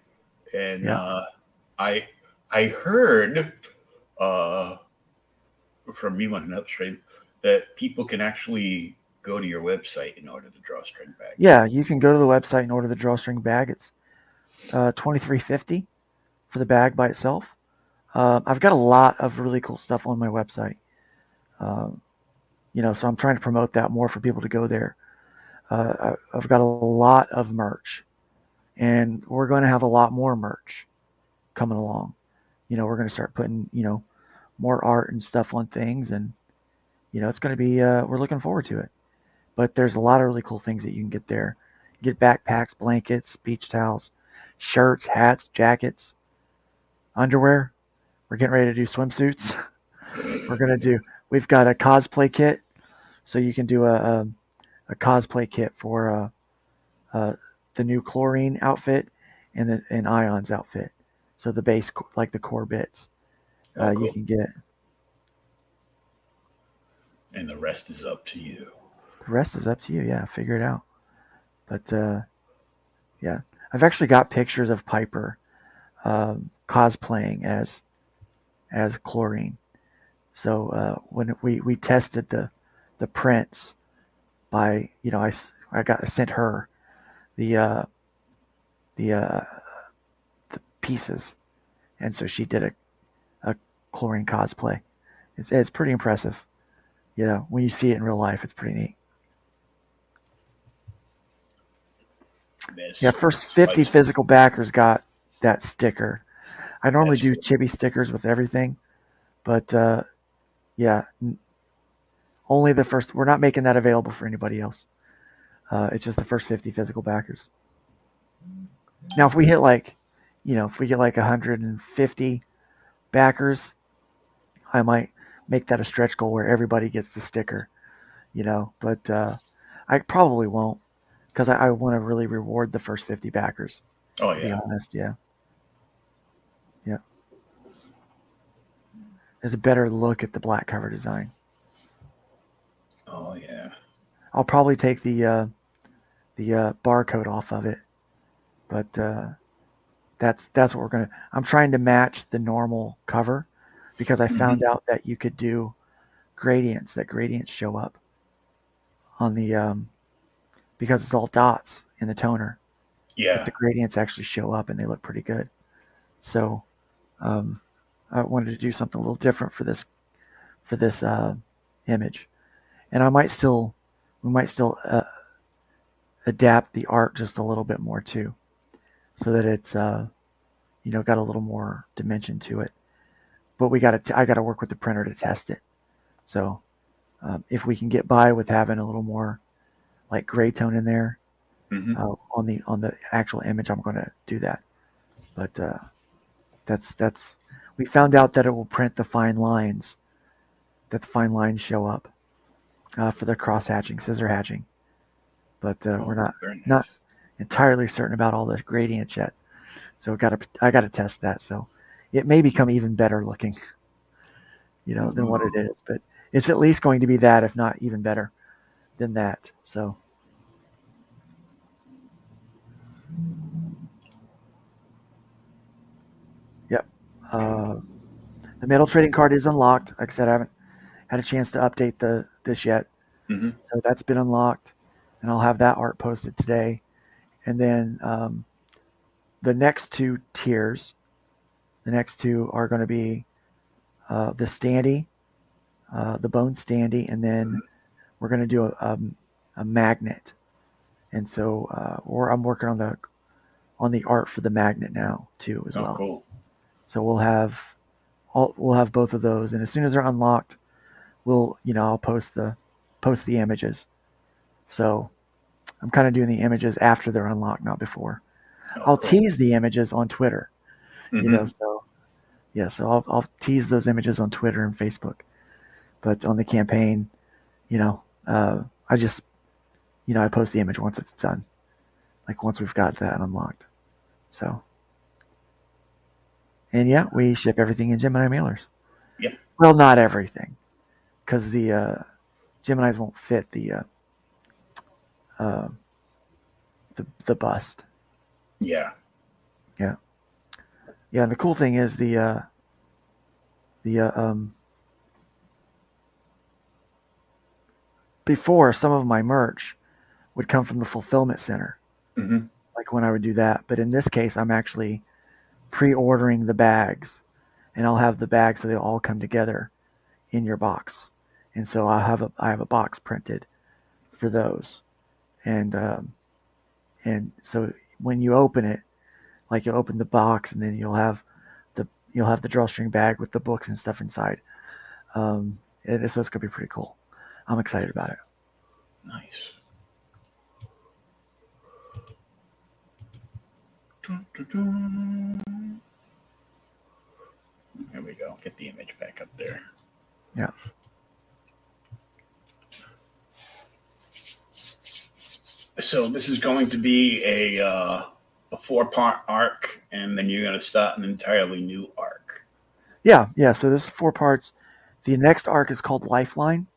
and Yeah. uh, I I heard uh, from you on another stream that people can actually go to your website in order to drawstring bag. Yeah, you can go to the website and order the drawstring bag. It's uh, twenty three fifty for the bag by itself. Uh, I've got a lot of really cool stuff on my website. Um, you know, so I'm trying to promote that more for people to go there. Uh, I- I've got a lot of merch, and we're going to have a lot more merch coming along. You know, we're going to start putting you know more art and stuff on things, and you know, it's going to be. Uh, we're looking forward to it but there's a lot of really cool things that you can get there. Get backpacks, blankets, beach towels, shirts, hats, jackets, underwear. We're getting ready to do swimsuits. We're gonna do. We've got a cosplay kit, so you can do a a, a cosplay kit for uh, uh, the new chlorine outfit and the, an ions outfit. So the base, like the core bits, Oh, uh, cool. you can get. And the rest is up to you. The rest is up to you. Yeah, figure it out. But uh, yeah, I've actually got pictures of Piper um, cosplaying as as chlorine. So uh, when we we tested the the prints by you know I, I got I sent her the uh, the uh, the pieces, and so she did a a chlorine cosplay. It's it's pretty impressive. You know, when you see it in real life, it's pretty neat. This Yeah, first 50 spice- physical backers got that sticker. I normally do chibi stickers with everything, but uh, yeah, n- only the first. We're not making that available for anybody else. Uh, it's just the first 50 physical backers. Now, if we hit like, you know, if we get like 150 backers, I might make that a stretch goal where everybody gets the sticker, you know, but uh, I probably won't because I, I want to really reward the first 50 backers. Oh to be honest, yeah. Yeah. There's a better look at the black cover design. Oh yeah. I'll probably take the uh, the uh, barcode off of it, but uh, that's that's what we're gonna. I'm trying to match the normal cover because I found out that you could do gradients. That gradients show up on the um, because it's all dots in the toner. Yeah. The gradients actually show up and they look pretty good. So um, I wanted to do something a little different for this for this uh, image, and I might still we might still uh, adapt the art just a little bit more too, so that it's uh, you know got a little more dimension to it. But we got to I got to work with the printer to test it. So um, if we can get by with having a little more like gray tone in there Mhm. uh, on the on the actual image, I'm going to do that. But uh, that's that's we found out that it will print the fine lines, that the fine lines show up uh, for the cross hatching, scissor hatching. But uh, we're not Oh, nice. not entirely certain about all the gradients yet. So got to I got to test that. So it may become even better looking. you know, than what it is. But it's at least going to be that, if not even better than that. So. Yep. Uh, the metal trading card is unlocked. Like I said, I haven't had a chance to update the this yet, Mhm. so that's been unlocked, and I'll have that art posted today. And then um, the next two tiers, the next two are going to be uh, the standy, uh, the bone standy, and then we're going to do a, a, a magnet. And so uh, we're, I'm working on the on the art for the magnet now too as Oh, well. cool. So we'll have all we'll have both of those, and as soon as they're unlocked, we'll you know I'll post the post the images. So I'm kind of doing the images after they're unlocked, not before. I'll tease the images on Twitter. You know, so yeah, so I'll I'll tease those images on Twitter and Facebook, but on the campaign, you know, uh, I just you know I post the image once it's done, like once we've got that unlocked. So. And yeah, we ship everything in Gemini mailers. Yeah. Well, not everything, because the uh, Gemini's won't fit the uh, uh, the the bust. Yeah. Yeah. Yeah, and the cool thing is the uh, the uh, um, before some of my merch would come from the fulfillment center, Mhm. like when I would do that. But in this case, I'm actually pre-ordering the bags, and I'll have the bags so they all come together in your box. And so I have a I have a box printed for those, and um, and so when you open it, like you'll open the box, and then you'll have the you'll have the drawstring bag with the books and stuff inside. Um, and so it's gonna be pretty cool. I'm excited about it. Nice. There we go. Get the image back up there. Yeah. So this is going to be a uh, a four part arc, and then you're going to start an entirely new arc. Yeah, yeah. So this is four parts. The next arc is called Lifeline.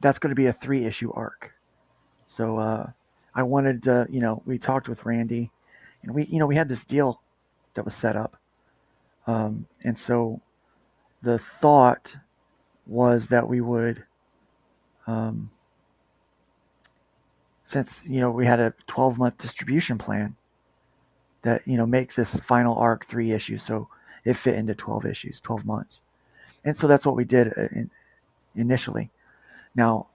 That's going to be a three issue arc. So uh, I wanted to, you know, we talked with Randy, and we, you know, we had this deal that was set up, um, and so the thought was that we would, um, since you know we had a 12 month distribution plan, that you know make this final arc three issues, so it fit into 12 issues, 12 months, and so that's what we did uh, in, initially. Now,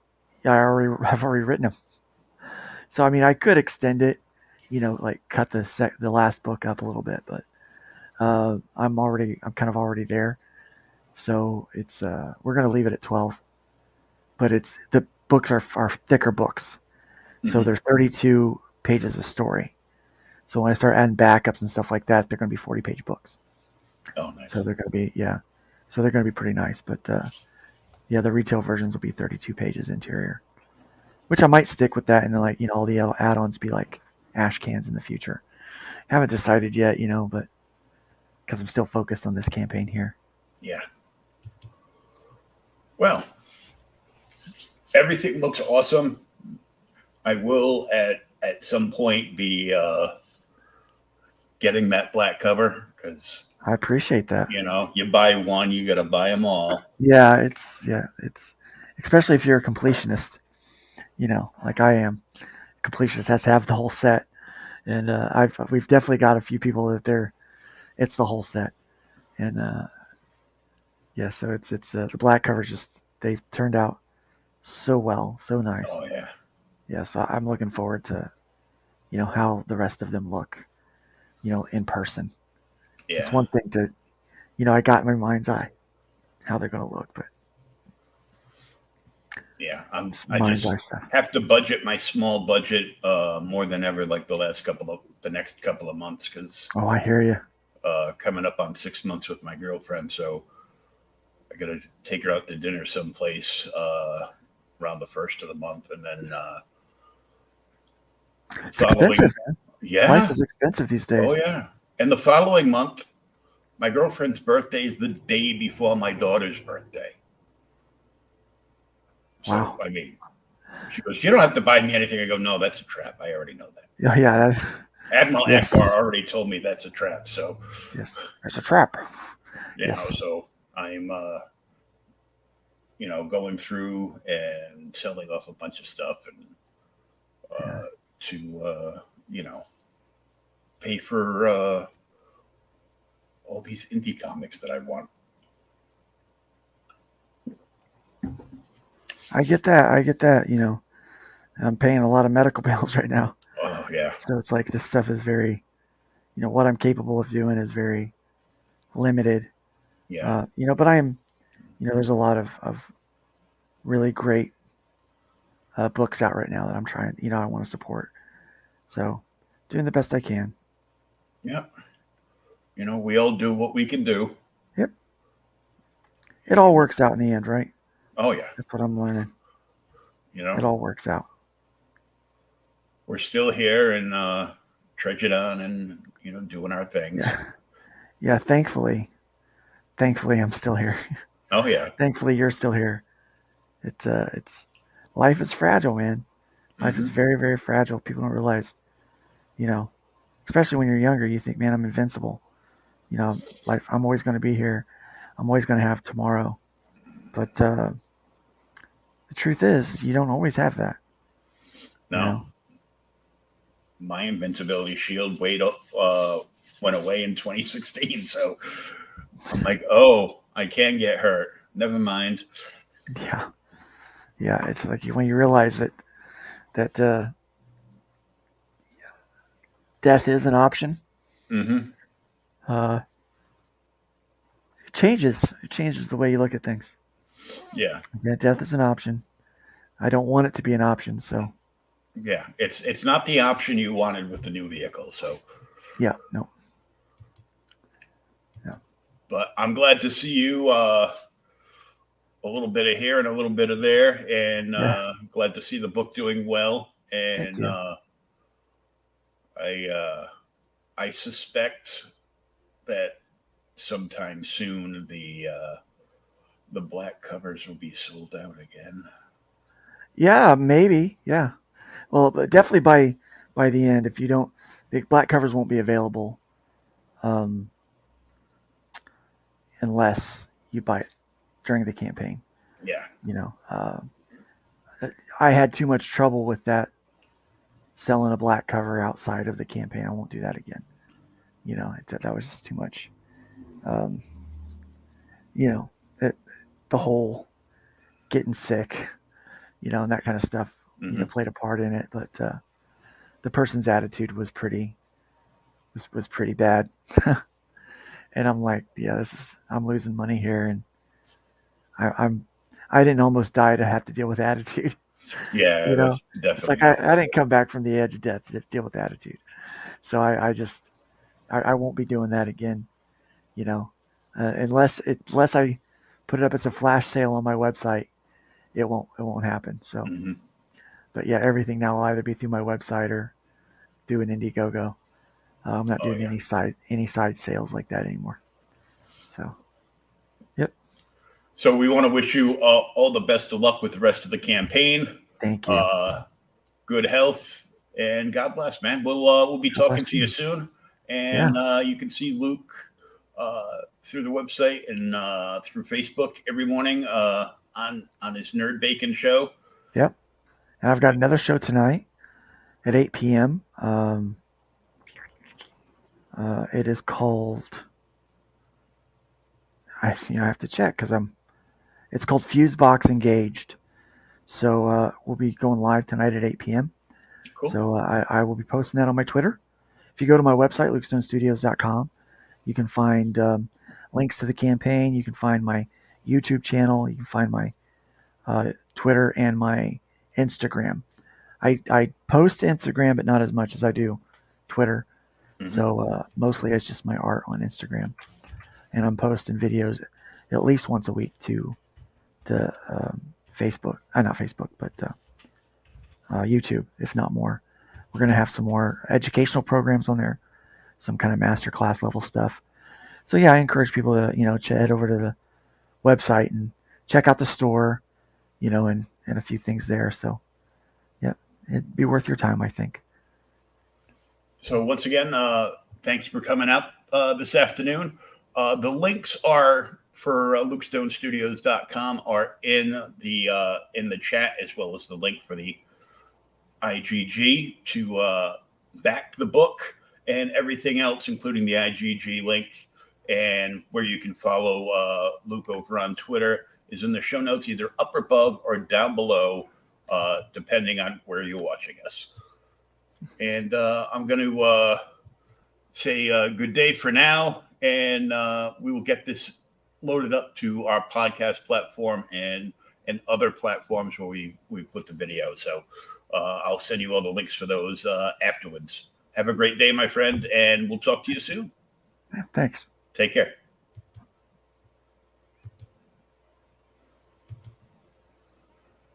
I already have already written them, so I mean I could extend it, you know, like cut the sec the last book up a little bit, but uh, I'm already I'm kind of already there, so it's uh, we're gonna leave it at 12, but it's the books are are thicker books, so Mhm. they're 32 pages of story. So when I start adding backups and stuff like that, they're going to be 40 page books. Oh, nice. So they're going to be, yeah. So they're going to be pretty nice. But uh, yeah, the retail versions will be 32 pages interior, which I might stick with that. And then, like, you know, all the add ons be like ash cans in the future. haven't decided yet, you know, but because I'm still focused on this campaign here. Yeah. Well, everything looks awesome. I will at at some point be uh, getting that black cover because I appreciate that. you know you buy one, you got to buy them all. Yeah, it's yeah, it's especially if you're a completionist, you know, like I am. Completionist has to have the whole set, and uh, I've we've definitely got a few people that they're it's the whole set, and uh, yeah, so it's it's uh, the black covers just they've turned out so well, so nice. Oh yeah, Yeah, so I'm looking forward to, you know, how the rest of them look, you know, in person. yeah. It's one thing to, you know, I got in my mind's eye how they're going to look, but Yeah, I'm. I just stuff. have to budget my small budget uh, more than ever, like the last couple of the next couple of months, because Oh, I hear you. uh, coming up on six months with my girlfriend, so I got to take her out to dinner someplace uh, around the first of the month, and then uh, It's expensive, man. Yeah, Life is expensive these days. oh yeah, and the following month, my girlfriend's birthday is the day before my daughter's birthday. So, Wow. I mean, she goes, You don't have to buy me anything. I go, No, that's a trap. I already know that. Yeah, yeah, that, Admiral Yes. Ackbar already told me that's a trap. So, yes, it's a trap. you Yes. know, so I'm, uh, you know, going through and selling off a bunch of stuff and to, uh, you know, pay for uh, all these indie comics that I want. I get that. I get that. You know, I'm paying a lot of medical bills right now. Oh, yeah. So it's like this stuff is very, you know, what I'm capable of doing is very limited. Yeah. Uh, you know, but I am, you know, there's a lot of, of really great uh, books out right now that I'm trying, you know, I want to support. So doing the best I can. Yep. You know, we all do what we can do. Yep. It all works out in the end, right? Oh, yeah. That's what I'm learning. You know, It all works out. we're still here and uh, trudging on and, you know, doing our things. Yeah. Yeah. Thankfully, thankfully I'm still here. Oh, yeah. thankfully you're still here. It's uh it's life is fragile, man. Life is very, very fragile. People don't realize, you know, especially when you're younger, you think, man, I'm invincible. You know, life I'm always gonna be here. I'm always gonna have tomorrow. But uh the truth is you don't always have that. No. you know? My invincibility shield weight uh, went away in 2016. So I'm like, oh, I can get hurt. Never mind. Yeah. Yeah. It's like when you realize that that uh death is an option. Mm-hmm. uh, it changes. It changes the way you look at things. Yeah. Yeah, death is an option. I don't want it to be an option. So Yeah. It's it's not the option you wanted with the new vehicle. So, yeah, no, Yeah. but I'm glad to see you. Uh, a little bit of here and a little bit of there, and uh, glad to see the book doing well. And uh, I uh, I suspect that sometime soon the uh, the black covers will be sold out again. yeah, maybe, yeah. Well, but definitely by by the end, if you don't, the black covers won't be available, um, unless you buy it during the campaign. Yeah. You know, uh, I had too much trouble with that selling a black cover outside of the campaign. I won't do that again. You know, it, that was just too much. Um, you know, it, the whole getting sick, you know, and that kind of stuff, you know, Mhm. played a part in it. But uh, the person's attitude was pretty was was pretty bad. and I'm like, yeah, this is I'm losing money here, and I, I'm I didn't almost die to have to deal with attitude. Yeah, you know, it's like I, I didn't come back from the edge of death to deal with attitude. So I, I just I, I won't be doing that again. You know, uh, unless it, unless I put it up as a flash sale on my website, it won't it won't happen. So, Mhm. but yeah, everything now will either be through my website or through an Indiegogo. Uh, I'm not Oh, doing yeah. any side any side sales like that anymore. So. So we want to wish you uh, all the best of luck with the rest of the campaign. Thank you. Uh, good health and God bless, man. We'll uh, we'll be God talking to you you. soon, and uh, you can see Luke uh, through the website and uh, through Facebook every morning uh, on on his Nerd Bacon show. Yep. And I've got another show tonight at 8 p.m. Um, uh, it is called. I you know I have to check because I'm. It's called Fusebox Engaged. So uh, we'll be going live tonight at 8 p.m. Cool. So uh, I, I will be posting that on my Twitter. If you go to my website, lukestonestudios.com, you can find um, links to the campaign. You can find my YouTube channel. You can find my uh, Twitter and my Instagram. I, I post Instagram, but not as much as I do Twitter. Mhm. So uh, mostly it's just my art on Instagram, and I'm posting videos at least once a week to to um, Facebook. Uh, not Facebook, but uh, uh, YouTube, if not more. We're gonna have some more educational programs on there, some kind of master class level stuff. So yeah, I encourage people to you know head over to the website and check out the store, you know, and and a few things there. So, yeah, it'd be worth your time, I think. So once again, uh, thanks for coming up uh, this afternoon. Uh, the links are for uh, lukestonestudios.com are in the uh, in the chat as well as the link for the IGG to uh, back the book and everything else, including the IGG link and where you can follow uh, Luke over on Twitter is in the show notes, either up above or down below, uh, depending on where you're watching us. And uh, I'm going to uh, say uh, good day for now, and uh, we will get this loaded up to our podcast platform and and other platforms where we we put the video. So uh, I'll send you all the links for those uh, afterwards. Have a great day, my friend, and we'll talk to you soon. Thanks. Take care.